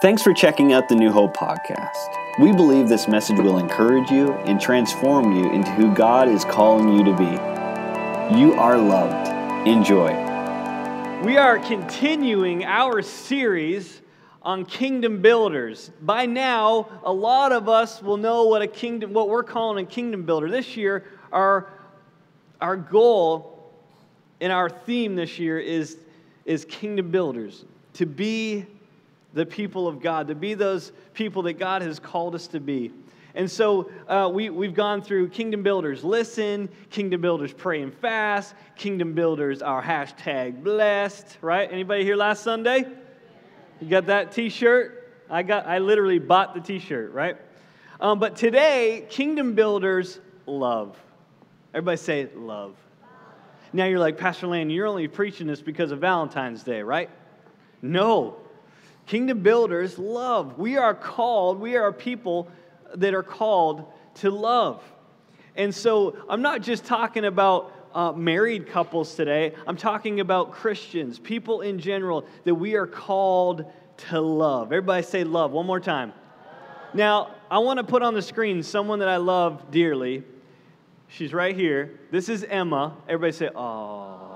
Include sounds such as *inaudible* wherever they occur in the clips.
Thanks for checking out the New Hope podcast. We believe this message will encourage you and transform you into who God is calling you to be. You are loved. Enjoy. We are continuing our series on kingdom builders. By now, a lot of us will know what a kingdom what we're calling a kingdom builder. This year, our our goal and our theme this year is is kingdom builders, to be the people of God, to be those people that God has called us to be. And so uh, we, we've gone through Kingdom Builders Listen, Kingdom Builders Pray and Fast, Kingdom Builders our hashtag blessed, right? Anybody here last Sunday? You got that t shirt? I, got, I literally bought the t shirt, right? Um, but today, Kingdom Builders love. Everybody say love. Now you're like, Pastor Land, you're only preaching this because of Valentine's Day, right? No. Kingdom builders love. We are called, we are people that are called to love. And so I'm not just talking about uh, married couples today, I'm talking about Christians, people in general, that we are called to love. Everybody say love one more time. Now, I want to put on the screen someone that I love dearly. She's right here. This is Emma. Everybody say, oh.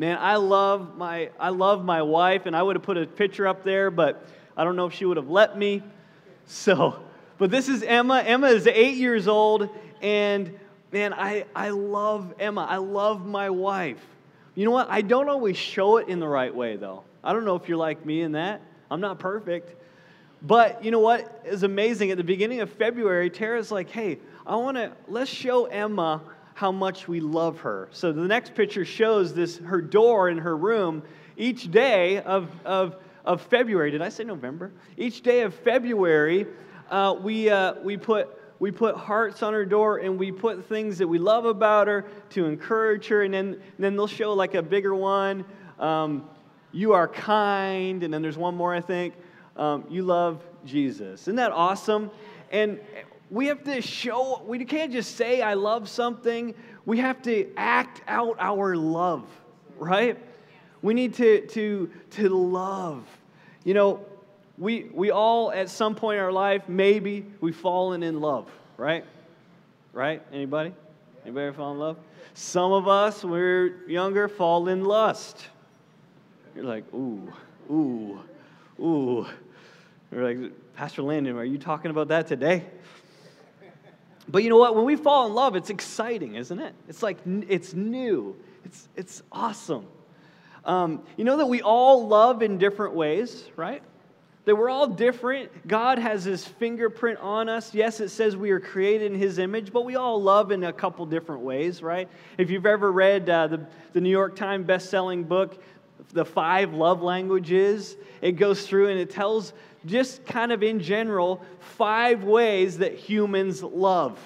Man, I love my I love my wife, and I would have put a picture up there, but I don't know if she would have let me. *laughs* So, but this is Emma. Emma is eight years old, and man, I, I love Emma. I love my wife. You know what? I don't always show it in the right way, though. I don't know if you're like me in that. I'm not perfect. But you know what is amazing? At the beginning of February, Tara's like, hey, I want to, let's show Emma how much we love her. So the next picture shows this, her door in her room each day of, of, of February. Did I say November? Each day of February, uh, we, uh, we, put, we put hearts on her door and we put things that we love about her to encourage her. And then, and then they'll show like a bigger one. Um, you are kind. And then there's one more, I think. Um, you love Jesus. Isn't that awesome? And we have to show, we can't just say, I love something. We have to act out our love, right? We need to, to, to love. You know, we, we all, at some point in our life, maybe we've fallen in love, right? Right? Anybody? Anybody fall in love? Some of us, when we're younger, fall in lust. You're like, ooh, ooh, ooh. We're like, Pastor Landon, are you talking about that today? But you know what? When we fall in love, it's exciting, isn't it? It's like, it's new, it's, it's awesome. Um, you know that we all love in different ways, right? That we're all different. God has his fingerprint on us. Yes, it says we are created in his image, but we all love in a couple different ways, right? If you've ever read uh, the, the New York Times best-selling book, The Five Love Languages, it goes through and it tells just kind of in general, five ways that humans love.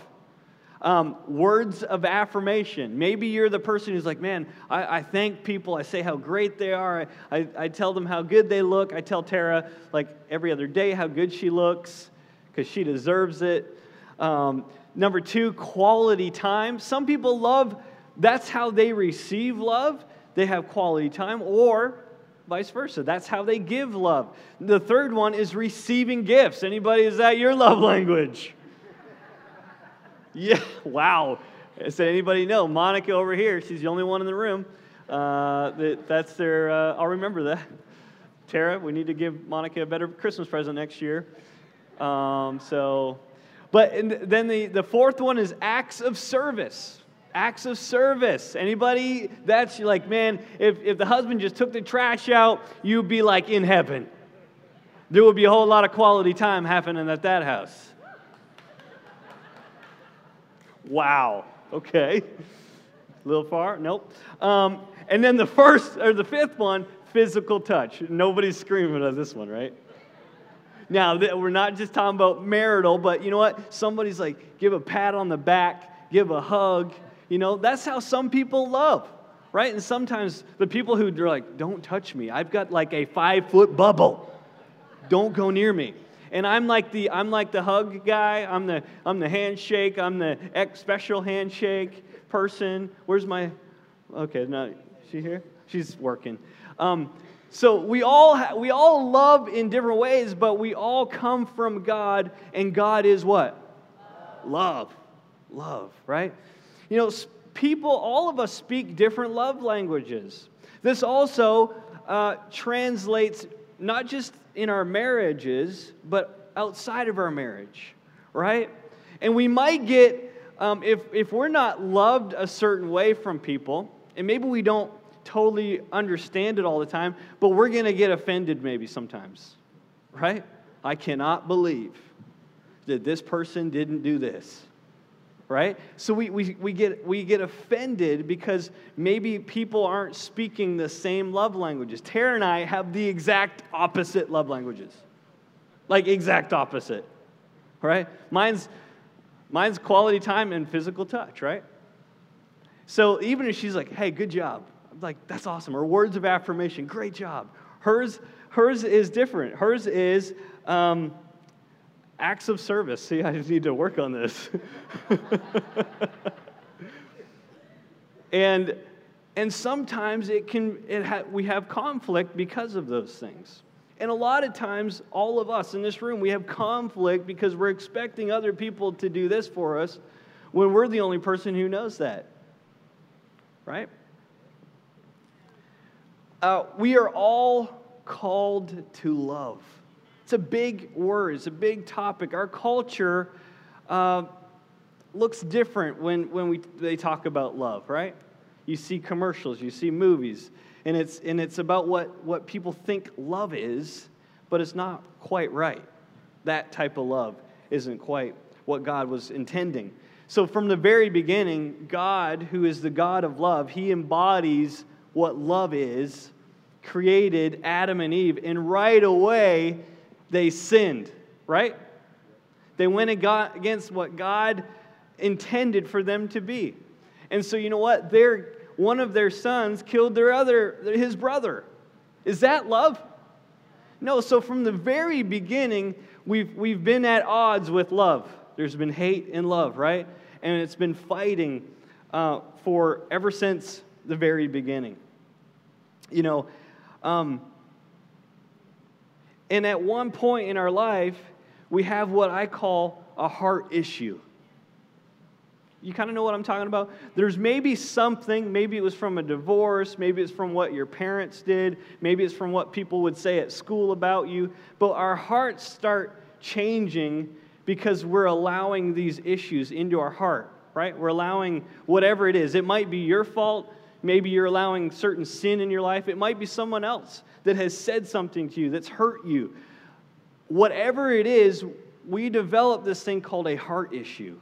Um, words of affirmation. Maybe you're the person who's like, man, I, I thank people. I say how great they are. I, I, I, tell them how good they look. I tell Tara, like every other day, how good she looks because she deserves it. Um, number two, quality time. Some people love, that's how they receive love. They have quality time. Or vice versa. That's how they give love. The third one is receiving gifts. Anybody, is that your *laughs* love language? Yeah, wow. Said anybody know? Monica over here, she's the only one in the room. Uh, that, that's their, uh, I'll remember that. Tara, we need to give Monica a better Christmas present next year. Um, so, but then the, the fourth one is acts of service acts of service. Anybody that's like, man, if, if the husband just took the trash out, you'd be like in heaven. There would be a whole lot of quality time happening at that house. Wow. Okay. A little far? Nope. Um, and then the first or the fifth one, physical touch. Nobody's screaming at this one, right? Now, we're not just talking about marital, but you know what? Somebody's like, give a pat on the back, give a hug, you know, that's how some people love, right? And sometimes the people who are like, don't touch me. I've got like a five foot bubble. Don't go near me. And I'm like the I'm like the hug guy. I'm the I'm the handshake. I'm the ex special handshake person. Where's my? Okay, no, she here? She's working. Um, So we all, ha- we all love in different ways, but we all come from God, and God is what? Love. Love, right? You know, people, all of us speak different love languages. This also uh, translates not just in our marriages, but outside of our marriage, right? And we might get, um, if, if we're not loved a certain way from people, and maybe we don't totally understand it all the time, but we're going to get offended maybe sometimes, right? I cannot believe that this person didn't do this, right? So we, we, we, get, we get offended because maybe people aren't speaking the same love languages. Tara and I have the exact opposite love languages, like exact opposite, right? Mine's, mine's quality time and physical touch, right? So even if she's like, hey, good job, I'm like, that's awesome. Or words of affirmation, great job. Hers, hers is different. Hers is um, acts of service. See, I just need to work on this. *laughs* and, and sometimes it can, it ha- we have conflict because of those things. And a lot of times, all of us in this room, we have conflict because we're expecting other people to do this for us when we're the only person who knows that. Right? Uh, we are all called to love. A big word, it's a big topic. Our culture uh, looks different when, when we, they talk about love, right? You see commercials, you see movies, and it's, and it's about what, what people think love is, but it's not quite right. That type of love isn't quite what God was intending. So, from the very beginning, God, who is the God of love, He embodies what love is created Adam and Eve, and right away they sinned, right? They went against what God intended for them to be. And so, you know what? Their, one of their sons killed their other, his brother. Is that love? No, so from the very beginning, we've, we've been at odds with love. There's been hate and love, right? And it's been fighting uh, for ever since the very beginning. You know, um, and at one point in our life, we have what I call a heart issue. You kind of know what I'm talking about? There's maybe something, maybe it was from a divorce, maybe it's from what your parents did, maybe it's from what people would say at school about you, but our hearts start changing because we're allowing these issues into our heart, right? We're allowing whatever it is. It might be your fault, Maybe you're allowing certain sin in your life. It might be someone else that has said something to you that's hurt you. Whatever it is, we develop this thing called a heart issue.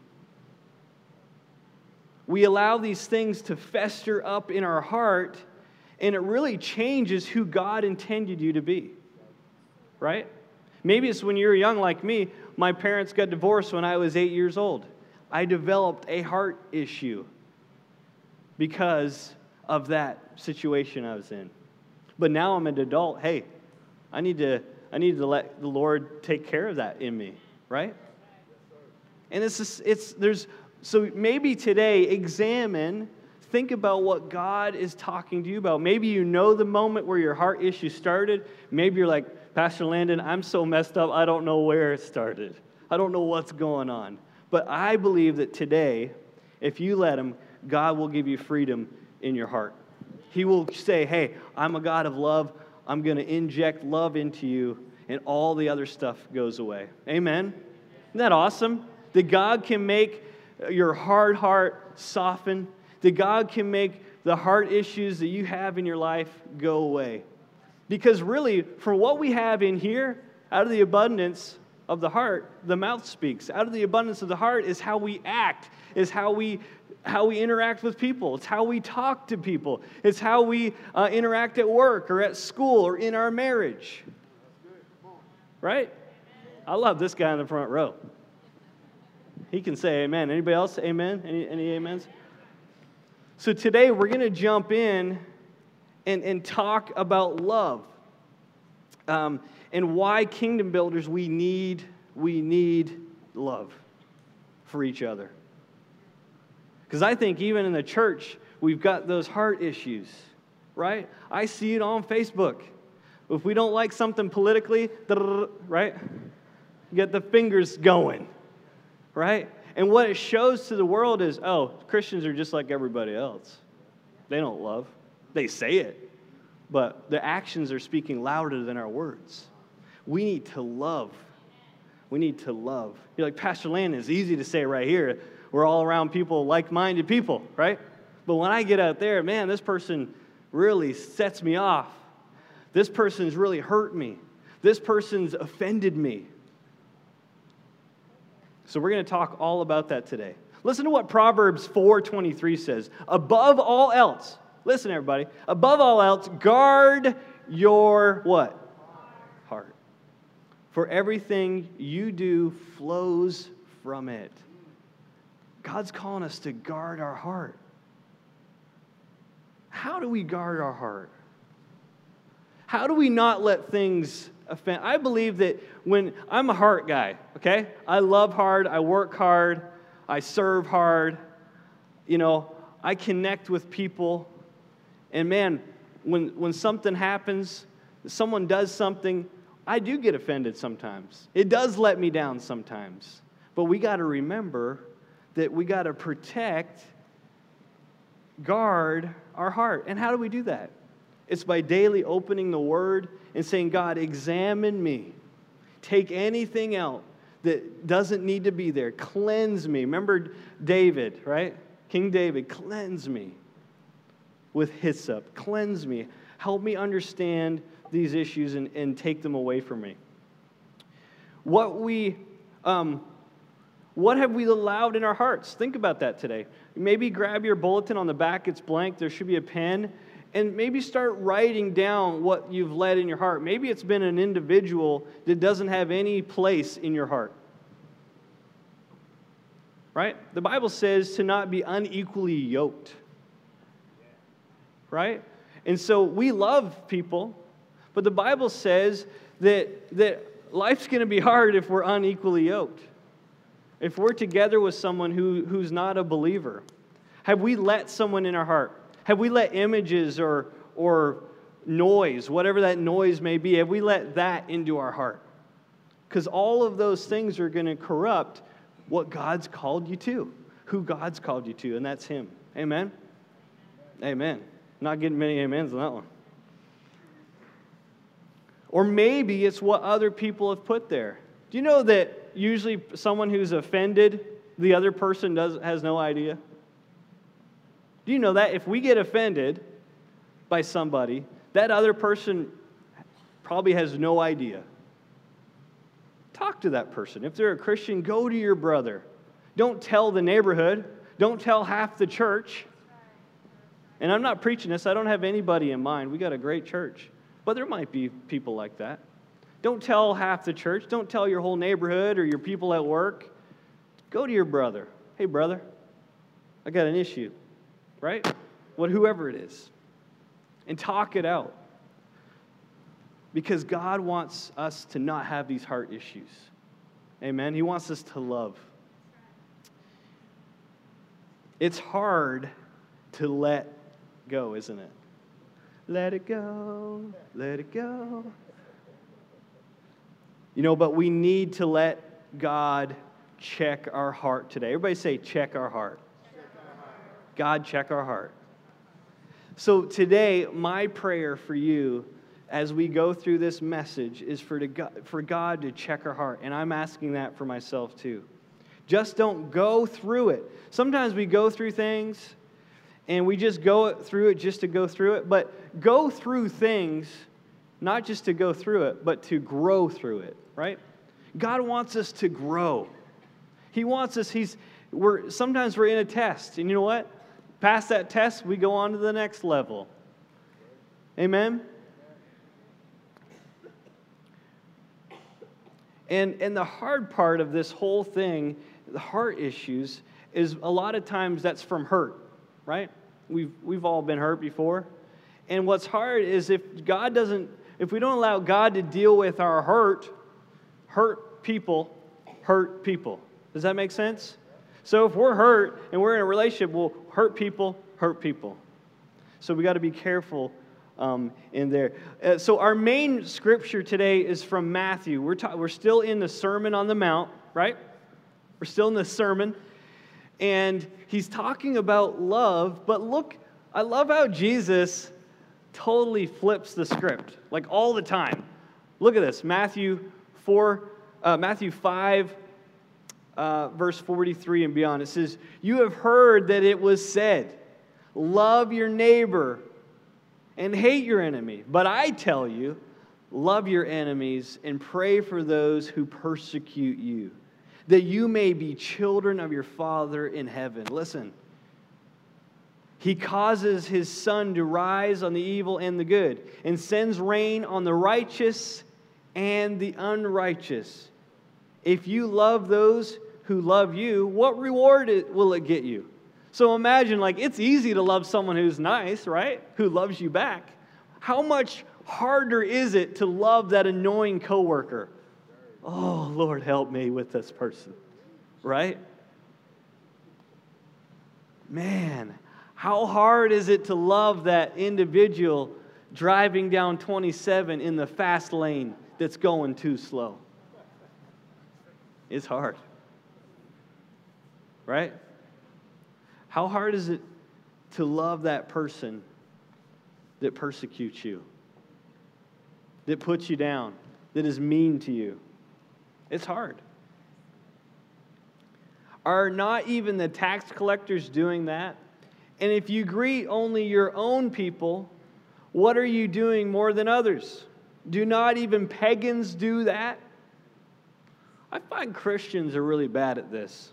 We allow these things to fester up in our heart, and it really changes who God intended you to be. Right? Maybe it's when you're young like me. My parents got divorced when I was eight years old. I developed a heart issue because of that situation I was in. But now I'm an adult. Hey, I need to, I need to let the Lord take care of that in me, right? And it's, just, it's, there's, so maybe today examine, think about what God is talking to you about. Maybe you know the moment where your heart issue started. Maybe you're like, Pastor Landon, I'm so messed up, I don't know where it started. I don't know what's going on. But I believe that today, if you let Him, God will give you freedom in your heart. He will say, Hey, I'm a God of love. I'm going to inject love into you, and all the other stuff goes away. Amen? Isn't that awesome? That God can make your hard heart soften, that God can make the heart issues that you have in your life go away. Because really, for what we have in here, out of the abundance of the heart, the mouth speaks. Out of the abundance of the heart is how we act, is how we how we interact with people. It's how we talk to people. It's how we uh, interact at work or at school or in our marriage. Right? I love this guy in the front row. He can say amen. Anybody else? Amen? Any, any amens? So today we're going to jump in and, and talk about love um, and why kingdom builders we need we need love for each other. Because I think even in the church, we've got those heart issues, right? I see it on Facebook. If we don't like something politically, right? Get the fingers going, right? And what it shows to the world is oh, Christians are just like everybody else. They don't love, they say it, but the actions are speaking louder than our words. We need to love. We need to love. You're like, Pastor Land, it's easy to say right here. We're all around people, like minded people, right? But when I get out there, man, this person really sets me off. This person's really hurt me. This person's offended me. So we're going to talk all about that today. Listen to what Proverbs 4:23 says. Above all else, listen everybody, above all else, guard your what? Heart. For everything you do flows from it. God's calling us to guard our heart. How do we guard our heart? How do we not let things offend? I believe that when I'm a heart guy, okay? I love hard, I work hard, I serve hard, you know, I connect with people. And man, when, when something happens, someone does something, I do get offended sometimes. It does let me down sometimes. But we got to remember that we got to protect, guard our heart. And how do we do that? It's by daily opening the Word and saying, God, examine me. Take anything out that doesn't need to be there. Cleanse me. Remember David, right? King David, cleanse me with hyssop. Cleanse me. Help me understand these issues and, and take them away from me. What we um, what have we allowed in our hearts? Think about that today. Maybe grab your bulletin on the back, it's blank, there should be a pen, and maybe start writing down what you've let in your heart. Maybe it's been an individual that doesn't have any place in your heart. Right? The Bible says to not be unequally yoked. Right? And so we love people, but the Bible says that, that life's going to be hard if we're unequally yoked if we're together with someone who, who's not a believer, have we let someone in our heart? Have we let images or, or noise, whatever that noise may be, have we let that into our heart? Because all of those things are going to corrupt what God's called you to, who God's called you to, and that's Him. Amen? Amen. Not getting many amens on that one. Or maybe it's what other people have put there. Do you know that usually someone who's offended, the other person does, has no idea? Do you know that? If we get offended by somebody, that other person probably has no idea. Talk to that person. If they're a Christian, go to your brother. Don't tell the neighborhood. Don't tell half the church. And I'm not preaching this, I don't have anybody in mind. We got a great church. But there might be people like that. Don't tell half the church. Don't tell your whole neighborhood or your people at work. Go to your brother. Hey, brother, I got an issue, right? What, whoever it is. And talk it out. Because God wants us to not have these heart issues. Amen. He wants us to love. It's hard to let go, isn't it? Let it go, let it go. You know, but we need to let God check our heart today. Everybody say, check our heart. Check our heart. God, check our heart. So today, my prayer for you as we go through this message is for, for God to check our heart. And I'm asking that for myself too. Just don't go through it. Sometimes we go through things and we just go through it just to go through it, but go through things not just to go through it, but to grow through it right? God wants us to grow. He wants us, He's, we're, sometimes we're in a test, and you know what? Past that test, we go on to the next level. Amen? And, and the hard part of this whole thing, the heart issues, is a lot of times that's from hurt, right? We've, we've all been hurt before. And what's hard is if God doesn't, if we don't allow God to deal with our hurt, hurt people hurt people. Does that make sense? So if we're hurt and we're in a relationship, we'll hurt people, hurt people. So we got to be careful um, in there. Uh, so, our main scripture today is from Matthew. We're, ta- we're still in the Sermon on the Mount, right? We're still in the sermon. And he's talking about love, but look, I love how Jesus totally flips the script, like all the time. Look at this Matthew 4, uh, Matthew 5, uh, verse 43 and beyond. It says, You have heard that it was said, Love your neighbor and hate your enemy. But I tell you, love your enemies and pray for those who persecute you, that you may be children of your Father in heaven. Listen. He causes his sun to rise on the evil and the good, and sends rain on the righteous and the unrighteous. If you love those who love you, what reward will it get you? So imagine, like, it's easy to love someone who's nice, right? Who loves you back. How much harder is it to love that annoying coworker? Oh, Lord, help me with this person, right? Man, how hard is it to love that individual driving down 27 in the fast lane that's going too slow? It's hard, right? How hard is it to love that person that persecutes you, that puts you down, that is mean to you? It's hard. Are not even the tax collectors doing that? And if you greet only your own people, what are you doing more than others? Do not even pagans do that? I find Christians are really bad at this.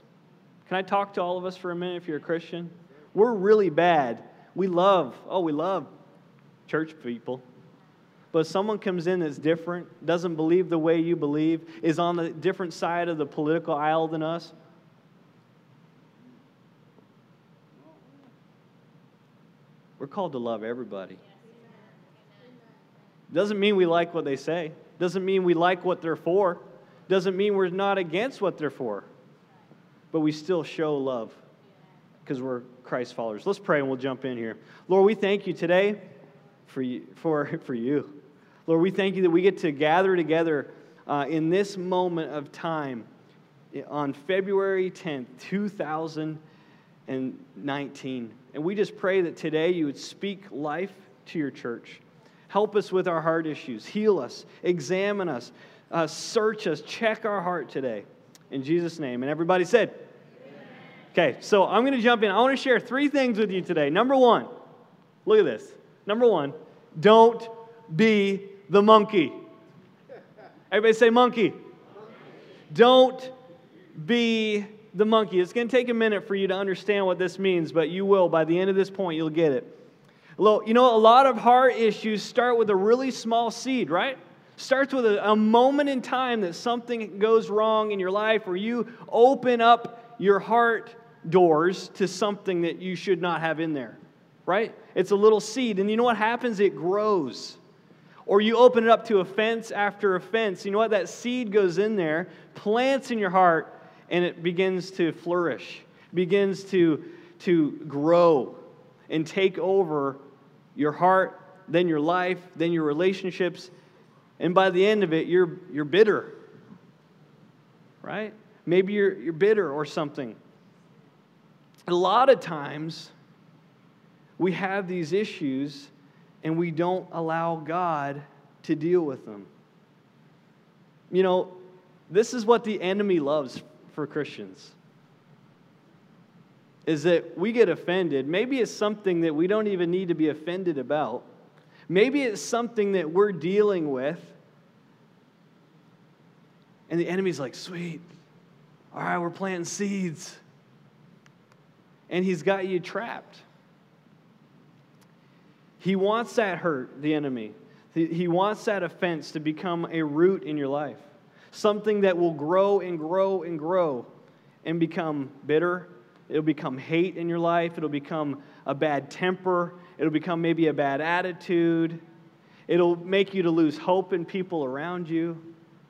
Can I talk to all of us for a minute if you're a Christian? We're really bad. We love, oh, we love church people. But someone comes in that's different, doesn't believe the way you believe, is on a different side of the political aisle than us, we're called to love everybody. Doesn't mean we like what they say. Doesn't mean we like what they're for. Doesn't mean we're not against what they're for but we still show love because we're Christ followers. Let's pray and we'll jump in here. Lord, we thank you today for you. *laughs* For, for you. Lord, we thank you that we get to gather together uh, in this moment of time on February 10th, 2019. And 19. And we just pray that today you would speak life to your church. Help us with our heart issues. Heal us. Examine us. Uh, search us. Check our heart today in Jesus' name. And everybody said, Okay, so I'm going to jump in. I want to share three things with you today. Number one, look at this. Number one, don't be the monkey. Everybody say monkey. Don't be the monkey. It's going to take a minute for you to understand what this means, but you will. By the end of this point, you'll get it. You know, a lot of heart issues start with a really small seed, right? starts with a, a, moment in time that something goes wrong in your life or you open up your heart doors to something that you should not have in there, right? It's a little seed, and you know what happens? It grows. Or you open it up to offense after offense. You know what? That seed goes in there, plants in your heart, and it begins to flourish, begins to, to grow and take over your heart, then your life, then your relationships, and by the end of it, you're, you're bitter, right? Maybe you're, you're bitter or something. A lot of times, we have these issues and we don't allow God to deal with them. You know, this is what the enemy loves for Christians. Is that we get offended. Maybe it's something that we don't even need to be offended about. Maybe it's something that we're dealing with. And the enemy's like, sweet. All right, we're planting seeds. And he's got you trapped. He wants that hurt, the enemy. He wants that offense to become a root in your life, something that will grow and grow and grow and become bitter. It'll become hate in your life. It'll become a bad temper. It'll become maybe a bad attitude. It'll make you to lose hope in people around you,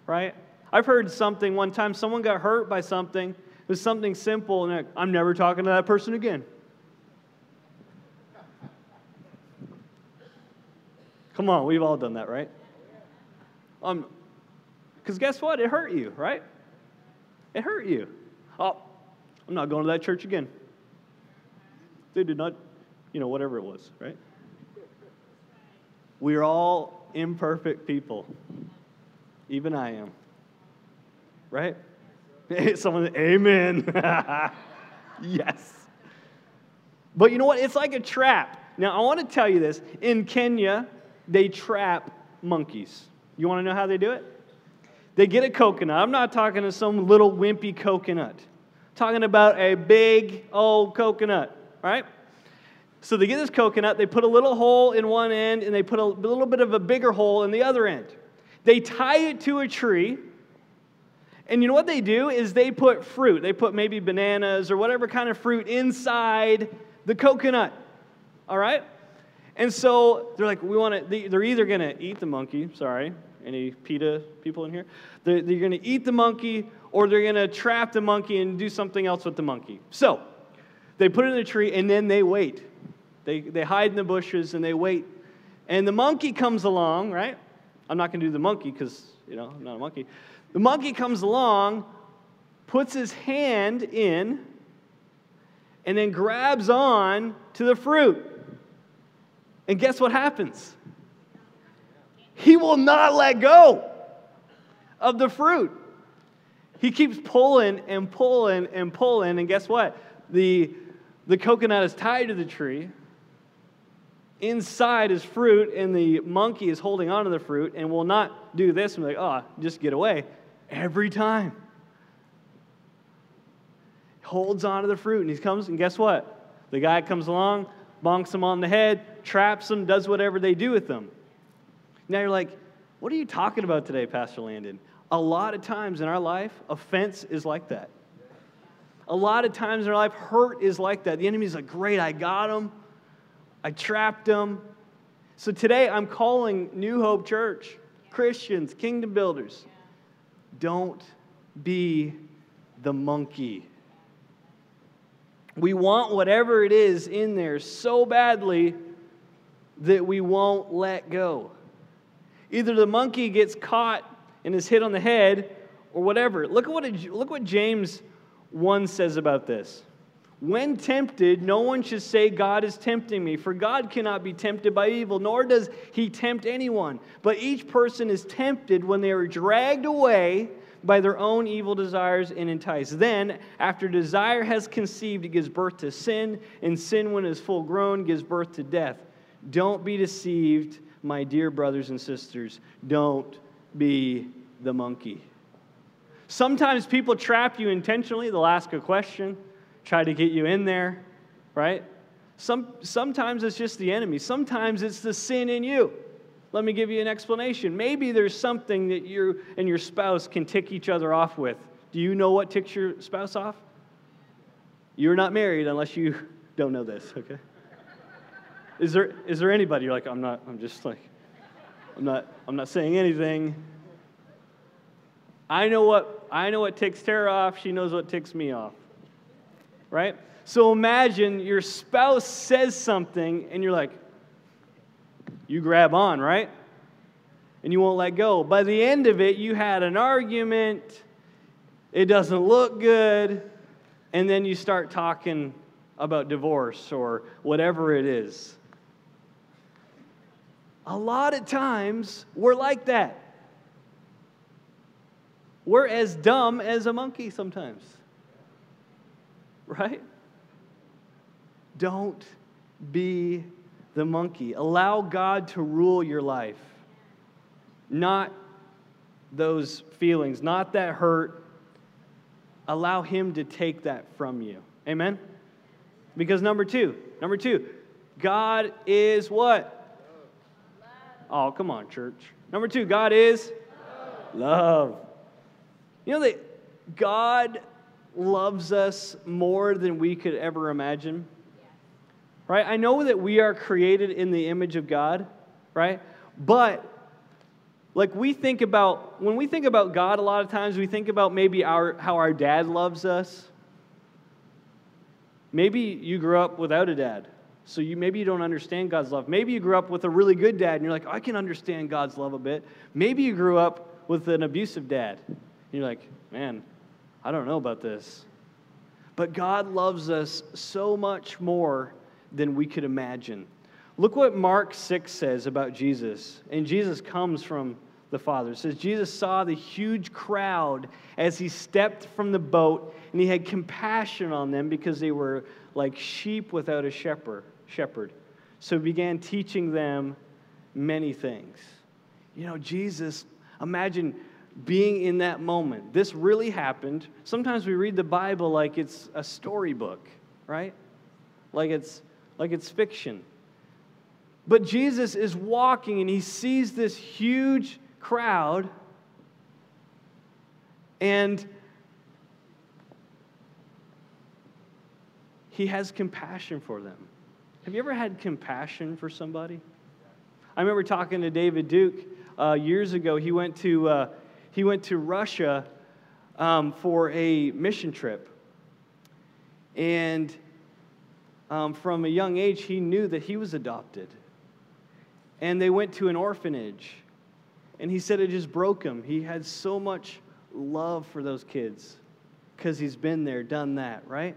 right? I've heard something one time, someone got hurt by something. It was something simple, and I'm never talking to that person again. Come on, we've all done that, right? Um, because guess what? It hurt you, right? It hurt you. Oh, I'm not going to that church again. They did not, you know, whatever it was, right? We are all imperfect people. Even I am. Right? *laughs* Someone, amen. *laughs* yes. But you know what? It's like a trap. Now, I want to tell you this. In Kenya, they trap monkeys. You want to know how they do it? They get a coconut. I'm not talking to some little wimpy coconut. I'm talking about a big old coconut, right? So they get this coconut, they put a little hole in one end, and they put a little bit of a bigger hole in the other end. They tie it to a tree, and you know what they do is they put fruit. They put maybe bananas or whatever kind of fruit inside the coconut. All right? And so they're like, we want to, they're either going to eat the monkey, sorry, any PETA people in here? They're, they're going to eat the monkey or they're going to trap the monkey and do something else with the monkey. So they put it in a tree and then they wait. They, they hide in the bushes and they wait. And the monkey comes along, right? I'm not going to do the monkey because, you know, I'm not a monkey. The monkey comes along, puts his hand in, and then grabs on to the fruit. And guess what happens? He will not let go of the fruit. He keeps pulling and pulling and pulling, and guess what? The, the coconut is tied to the tree. Inside is fruit, and the monkey is holding onto the fruit and will not do this and be like, oh, just get away. Every time. Holds onto the fruit, and he comes, and guess what? The guy comes along, bonks him on the head, traps him, does whatever they do with them. Now you're like, what are you talking about today, Pastor Landon? A lot of times in our life, offense is like that. A lot of times in our life, hurt is like that. The enemy's like, great, I got him. I trapped him. So today I'm calling New Hope Church, Christians, kingdom builders, don't be the monkey. We want whatever it is in there so badly that we won't let go. Either the monkey gets caught and is hit on the head or whatever. Look at what, it, look what James 1 says about this. When tempted, no one should say, God is tempting me, for God cannot be tempted by evil, nor does he tempt anyone. But each person is tempted when they are dragged away by their own evil desires and enticed. Then, after desire has conceived, it gives birth to sin, and sin, when it is full grown, gives birth to death. Don't be deceived my dear brothers and sisters, don't be the monkey. Sometimes people trap you intentionally. They'll ask a question, try to get you in there, right? Some, sometimes it's just the enemy. Sometimes it's the sin in you. Let me give you an explanation. Maybe there's something that you and your spouse can tick each other off with. Do you know what ticks your spouse off? You're not married unless you *laughs* don't know this, okay? Is there, is there anybody you're like, I'm not, I'm just like, I'm not, I'm not saying anything. I know what, I know what ticks Tara off. She knows what ticks me off. Right? So imagine your spouse says something and you're like, you grab on, right? And you won't let go. By the end of it, you had an argument. It doesn't look good. And then you start talking about divorce or whatever it is. A lot of times, we're like that. We're as dumb as a monkey sometimes. Right? Don't be the monkey. Allow God to rule your life, not those feelings, not that hurt. Allow Him to take that from you. Amen? Because number two, number two, God is what? Oh, come on, church. Number two, God is love. love. You know that God loves us more than we could ever imagine? Right? I know that we are created in the image of God, right? But like we think about when we think about God a lot of times we think about maybe our how our dad loves us. Maybe you grew up without a dad. So you maybe you don't understand God's love. Maybe you grew up with a really good dad and you're like, oh, I can understand God's love a bit. Maybe you grew up with an abusive dad. And you're like, man, I don't know about this. But God loves us so much more than we could imagine. Look what Mark 6 says about Jesus. And Jesus comes from the Father. It says, Jesus saw the huge crowd as he stepped from the boat, and he had compassion on them because they were like sheep without a shepherd. Shepherd. So he began teaching them many things. You know, Jesus, imagine being in that moment. This really happened. Sometimes we read the Bible like it's a storybook, right? Like it's like it's fiction. But Jesus is walking and he sees this huge crowd and he has compassion for them. Have you ever had compassion for somebody? I remember talking to David Duke uh, years ago. He went to uh, he went to Russia um, for a mission trip. And um, from a young age, he knew that he was adopted. And they went to an orphanage. And he said it just broke him. He had so much love for those kids because he's been there, done that, right?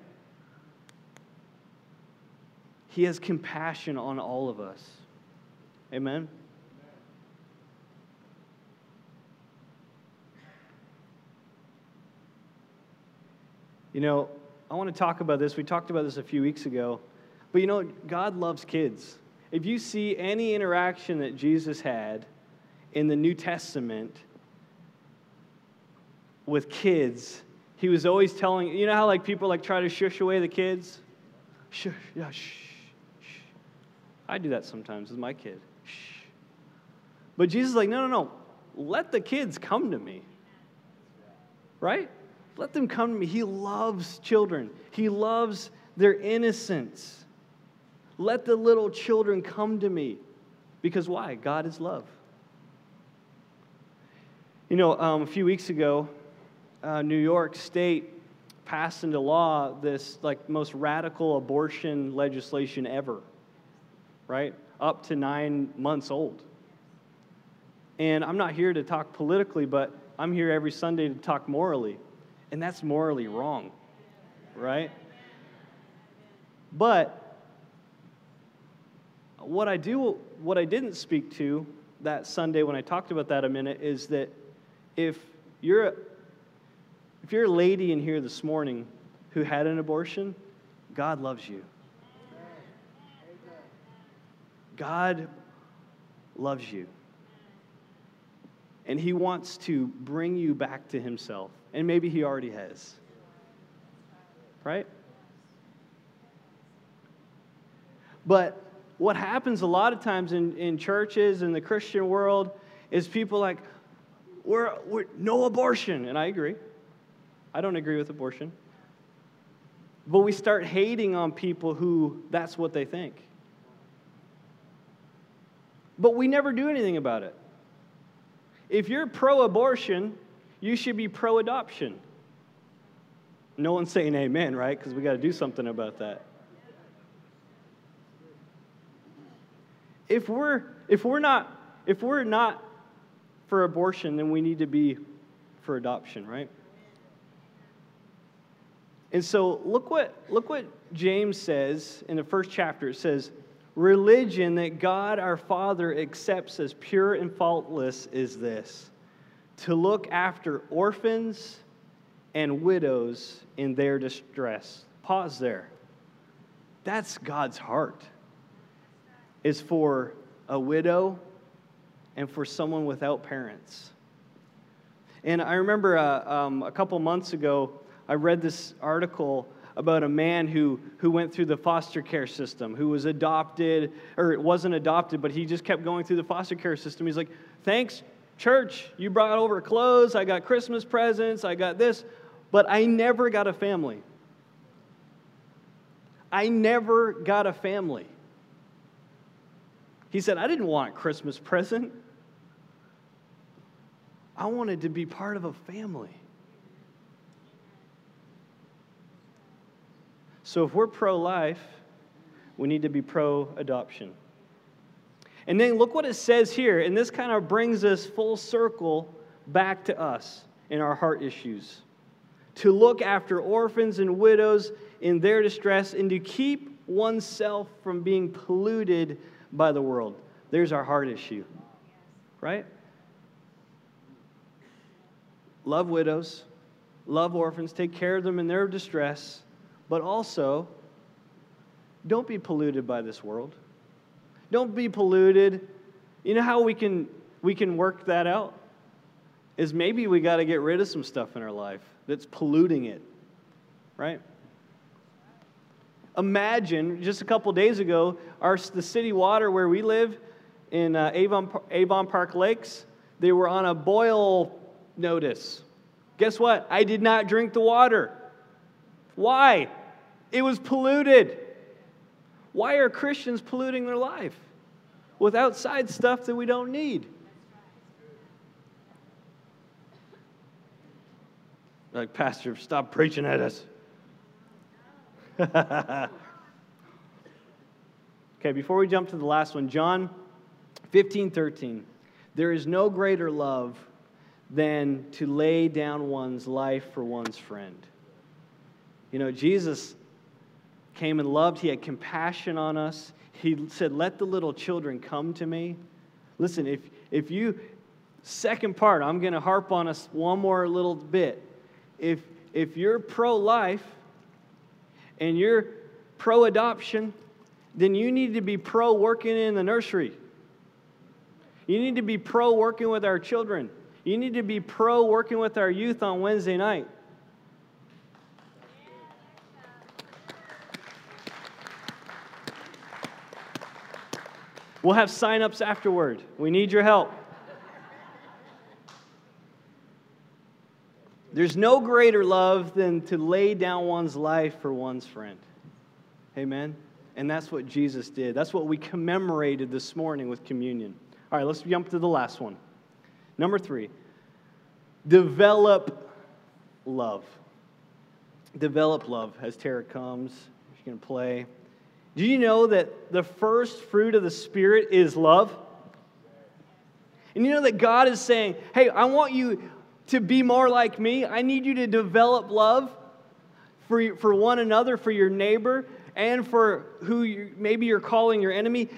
He has compassion on all of us. Amen. You know, I want to talk about this. We talked about this a few weeks ago. But you know, God loves kids. If you see any interaction that Jesus had in the New Testament with kids, he was always telling, you know how like people like try to shush away the kids? Shush, yeah, shh. I do that sometimes with my kid. Shh. But Jesus is like, no, no, no. Let the kids come to me. Right? Let them come to me. He loves children, He loves their innocence. Let the little children come to me. Because why? God is love. You know, um, a few weeks ago, uh, New York State passed into law this like most radical abortion legislation ever, right? Up to nine months old. And I'm not here to talk politically, but I'm here every Sunday to talk morally. And that's morally wrong, right? But what I do, what I didn't speak to that Sunday when I talked about that a minute is that if you're a, if you're a lady in here this morning who had an abortion, God loves you. God loves you. And He wants to bring you back to Himself. And maybe He already has. Right? But what happens a lot of times in, in churches in the Christian world is people like, we're, we're no abortion. And I agree. I don't agree with abortion. But we start hating on people who that's what they think. But we never do anything about it. If you're pro abortion, you should be pro adoption. No one's saying amen, right? Because we got to do something about that. If we're, if we're not if we're not for abortion, then we need to be for adoption, right? And so look what look what James says in the first chapter. It says, religion that God our Father accepts as pure and faultless is this to look after orphans and widows in their distress. Pause there. That's God's heart. Is for a widow and for someone without parents. And I remember uh, um, a couple months ago, I read this article about a man who, who went through the foster care system, who was adopted, or wasn't adopted, but he just kept going through the foster care system. He's like, Thanks, church, you brought over clothes, I got Christmas presents, I got this, but I never got a family. I never got a family. He said, I didn't want a Christmas present. I wanted to be part of a family. So if we're pro life, We need to be pro adoption. And then look what it says here, and this kind of brings us full circle back to us in our heart issues. To look after orphans and widows in their distress and to keep oneself from being polluted by the world. There's our heart issue, right? Love widows, love orphans, take care of them in their distress, but also don't be polluted by this world. Don't be polluted. You know how we can we can work that out? Is maybe we got to get rid of some stuff in our life that's polluting it. Right? Imagine just a couple days ago, our the city water where we live in uh, Avon, Avon Park Lakes, they were on a boil notice. Guess what? I did not drink the water. Why? It was polluted. Why are Christians polluting their life with outside stuff that we don't need? Like, Pastor, stop preaching at us. *laughs* okay, before we jump to the last one, John 15 13. There is no greater love than to lay down one's life for one's friend. You know, Jesus came and loved, He had compassion on us. He said, Let the little children come to me. Listen, if, if you, second part, I'm going to harp on us one more little bit. If, if you're pro life and you're pro adoption, then you need to be pro working in the nursery. You need to be pro working with our children. You need to be pro working with our youth on Wednesday night. We'll have sign-ups afterward. We need your help. There's no greater love than to lay down one's life for one's friend. Amen. And that's what Jesus did. That's what we commemorated this morning with communion. All right, let's jump to the last one. Number three, develop love. Develop love as Tara comes. She's going to play. Do you know that the first fruit of the Spirit is love? And you know that God is saying, hey, I want you to be more like me. I need you to develop love for, for one another, for your neighbor, and for who you, maybe you're calling your enemy.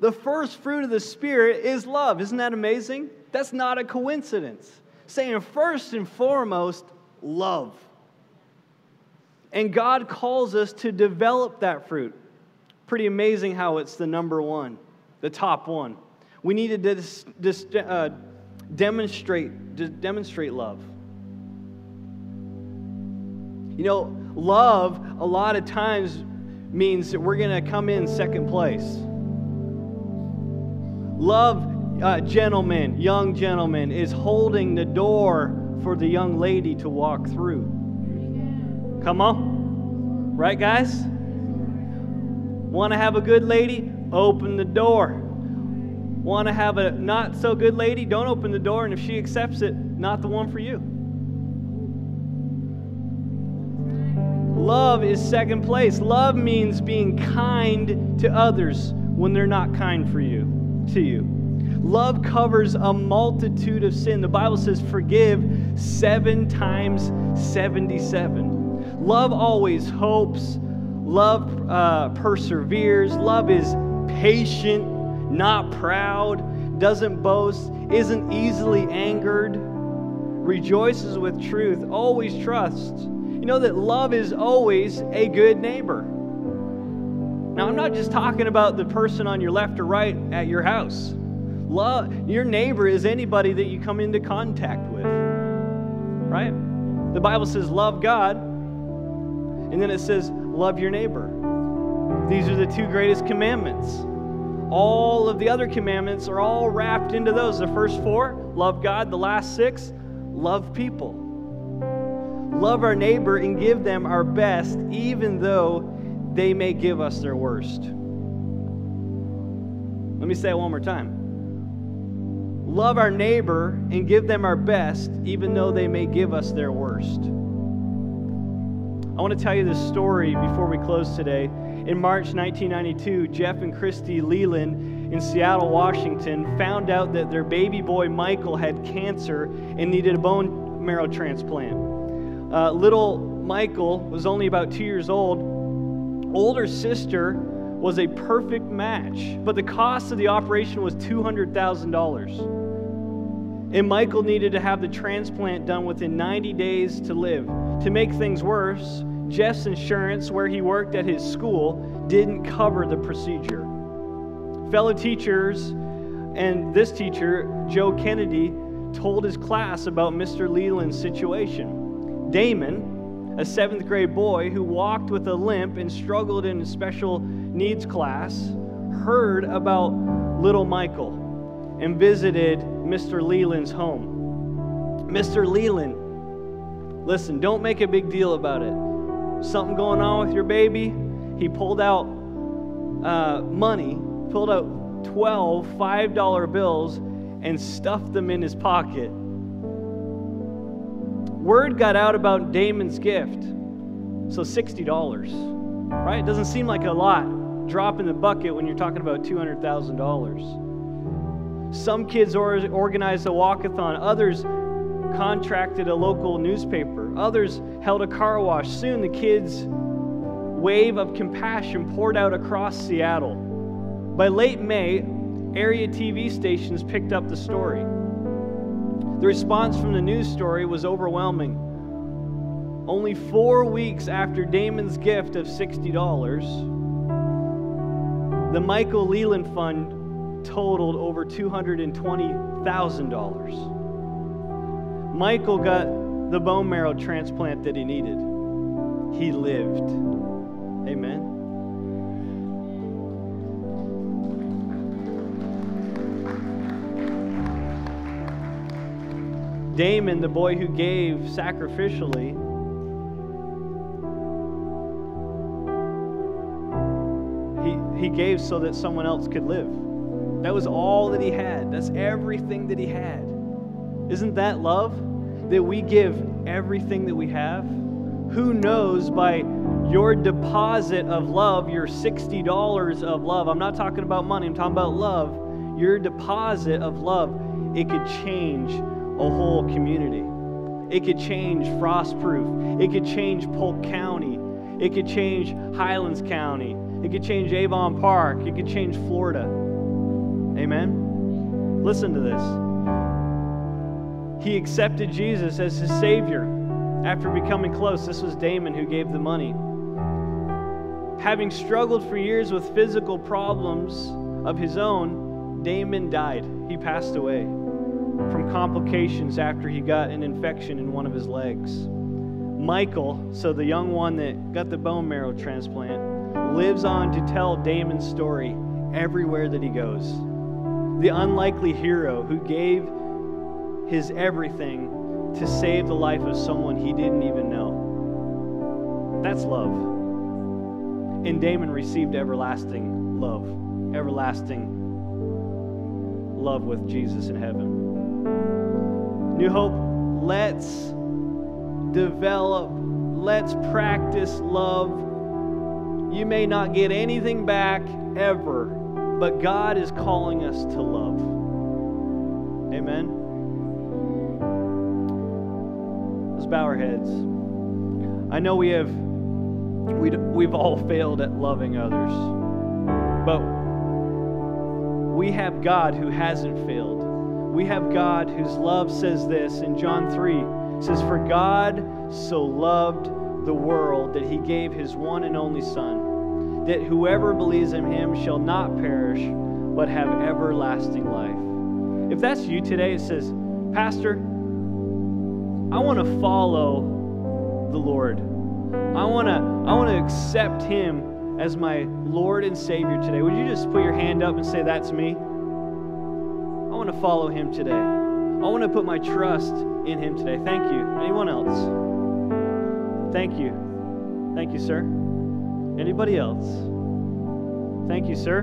The first fruit of the Spirit is love. Isn't that amazing? That's not a coincidence. Saying first and foremost, love. And God calls us to develop that fruit. Pretty amazing how it's the number one, the top one. We needed to dis, dis, uh, demonstrate, demonstrate love. You know, love a lot of times means that we're going to come in second place. Love, uh, gentlemen, young gentlemen, is holding the door for the young lady to walk through. Come on. Right, guys? Want to have a good lady? Open the door. Want to have a not so good lady? Don't open the door, and if she accepts it, not the one for you. Love is second place. Love means being kind to others when they're not kind for you, to you. Love covers a multitude of sin. The Bible says forgive 7 times 77. Love always hopes, Love uh, perseveres. Love is patient, not proud, doesn't boast, isn't easily angered, rejoices with truth, always trusts. You know that love is always a good neighbor. Now, I'm not just talking about the person on your left or right at your house. Love, your neighbor is anybody that you come into contact with, right? The Bible says, love God, and then it says, love your neighbor. These are the two greatest commandments. All of the other commandments are all wrapped into those. The first four, love God. The last six, love people. Love our neighbor and give them our best, even though they may give us their worst. Let me say it one more time. Love our neighbor and give them our best, even though they may give us their worst. I want to tell you this story before we close today. In March 1992, Jeff and Christy Leland in Seattle, Washington, found out that their baby boy Michael had cancer and needed a bone marrow transplant. Uh, little Michael was only about two years old. Older sister was a perfect match, but the cost of the operation was $200,000. And Michael needed to have the transplant done within 90 days to live. To make things worse, Jeff's insurance, where he worked at his school, didn't cover the procedure. Fellow teachers and this teacher, Joe Kennedy, told his class about Mr. Leland's situation. Damon, a seventh grade boy who walked with a limp and struggled in a special needs class, heard about little Michael and visited Mr. Leland's home. Mr. Leland, listen, don't make a big deal about it something going on with your baby, he pulled out uh, money, pulled out 12 $5 bills, and stuffed them in his pocket. Word got out about Damon's gift. So $60, right? It doesn't seem like a lot. Drop in the bucket when you're talking about $200,000. Some kids or- organized a walkathon, others contracted a local newspaper. Others held a car wash. Soon the kids' wave of compassion poured out across Seattle. By late May, area TV stations picked up the story. The response from the news story was overwhelming. Only four weeks after Damon's gift of $60, the Michael Leland Fund totaled over $220,000. Michael got the bone marrow transplant that he needed. He lived. Amen. Damon, the boy who gave sacrificially, he, he gave so that someone else could live. That was all that he had. That's everything that he had. Isn't that love? That we give everything that we have? Who knows by your deposit of love, your $60 of love, I'm not talking about money, I'm talking about love, your deposit of love, it could change a whole community. It could change Frostproof. It could change Polk County. It could change Highlands County. It could change Avon Park. It could change Florida. Amen? Listen to this. He accepted Jesus as his Savior after becoming close. This was Damon who gave the money. Having struggled for years with physical problems of his own, Damon died. He passed away from complications after he got an infection in one of his legs. Michael, so the young one that got the bone marrow transplant, lives on to tell Damon's story everywhere that he goes. The unlikely hero who gave his everything to save the life of someone he didn't even know. That's love. And Damon received everlasting love, everlasting love with Jesus in heaven. New Hope, let's develop, let's practice love. You may not get anything back ever, but God is calling us to love. Amen. Let's bow our heads. I know we have we we've all *laughs* failed at loving others. But we have God who hasn't failed. We have God whose love says this in John 3 says for God so loved the world that he gave his one and only son that whoever believes in him shall not perish but have everlasting life. If that's you today it says pastor I want to follow the Lord. I want to I want to accept him as my Lord and Savior today. Would you just put your hand up and say that's me? I want to follow him today. I want to put my trust in him today. Thank you. Anyone else? Thank you. Thank you, sir. Anybody else? Thank you, sir.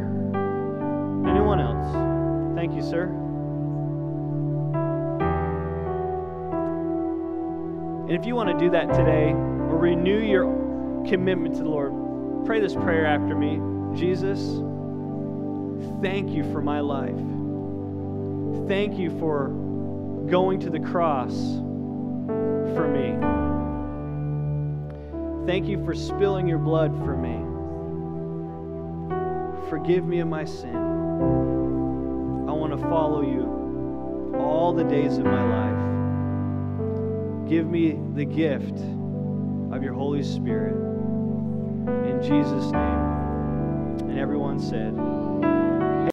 Anyone else? Thank you, sir. If you want to do that today or renew your commitment to the Lord, Pray this prayer after me. Jesus, thank you for my life. Thank you for going to the cross for me. Thank you for spilling your blood for me. Forgive me of my sin. I want to follow you all the days of my life. Give me the gift of your Holy Spirit. In Jesus' name. And everyone said,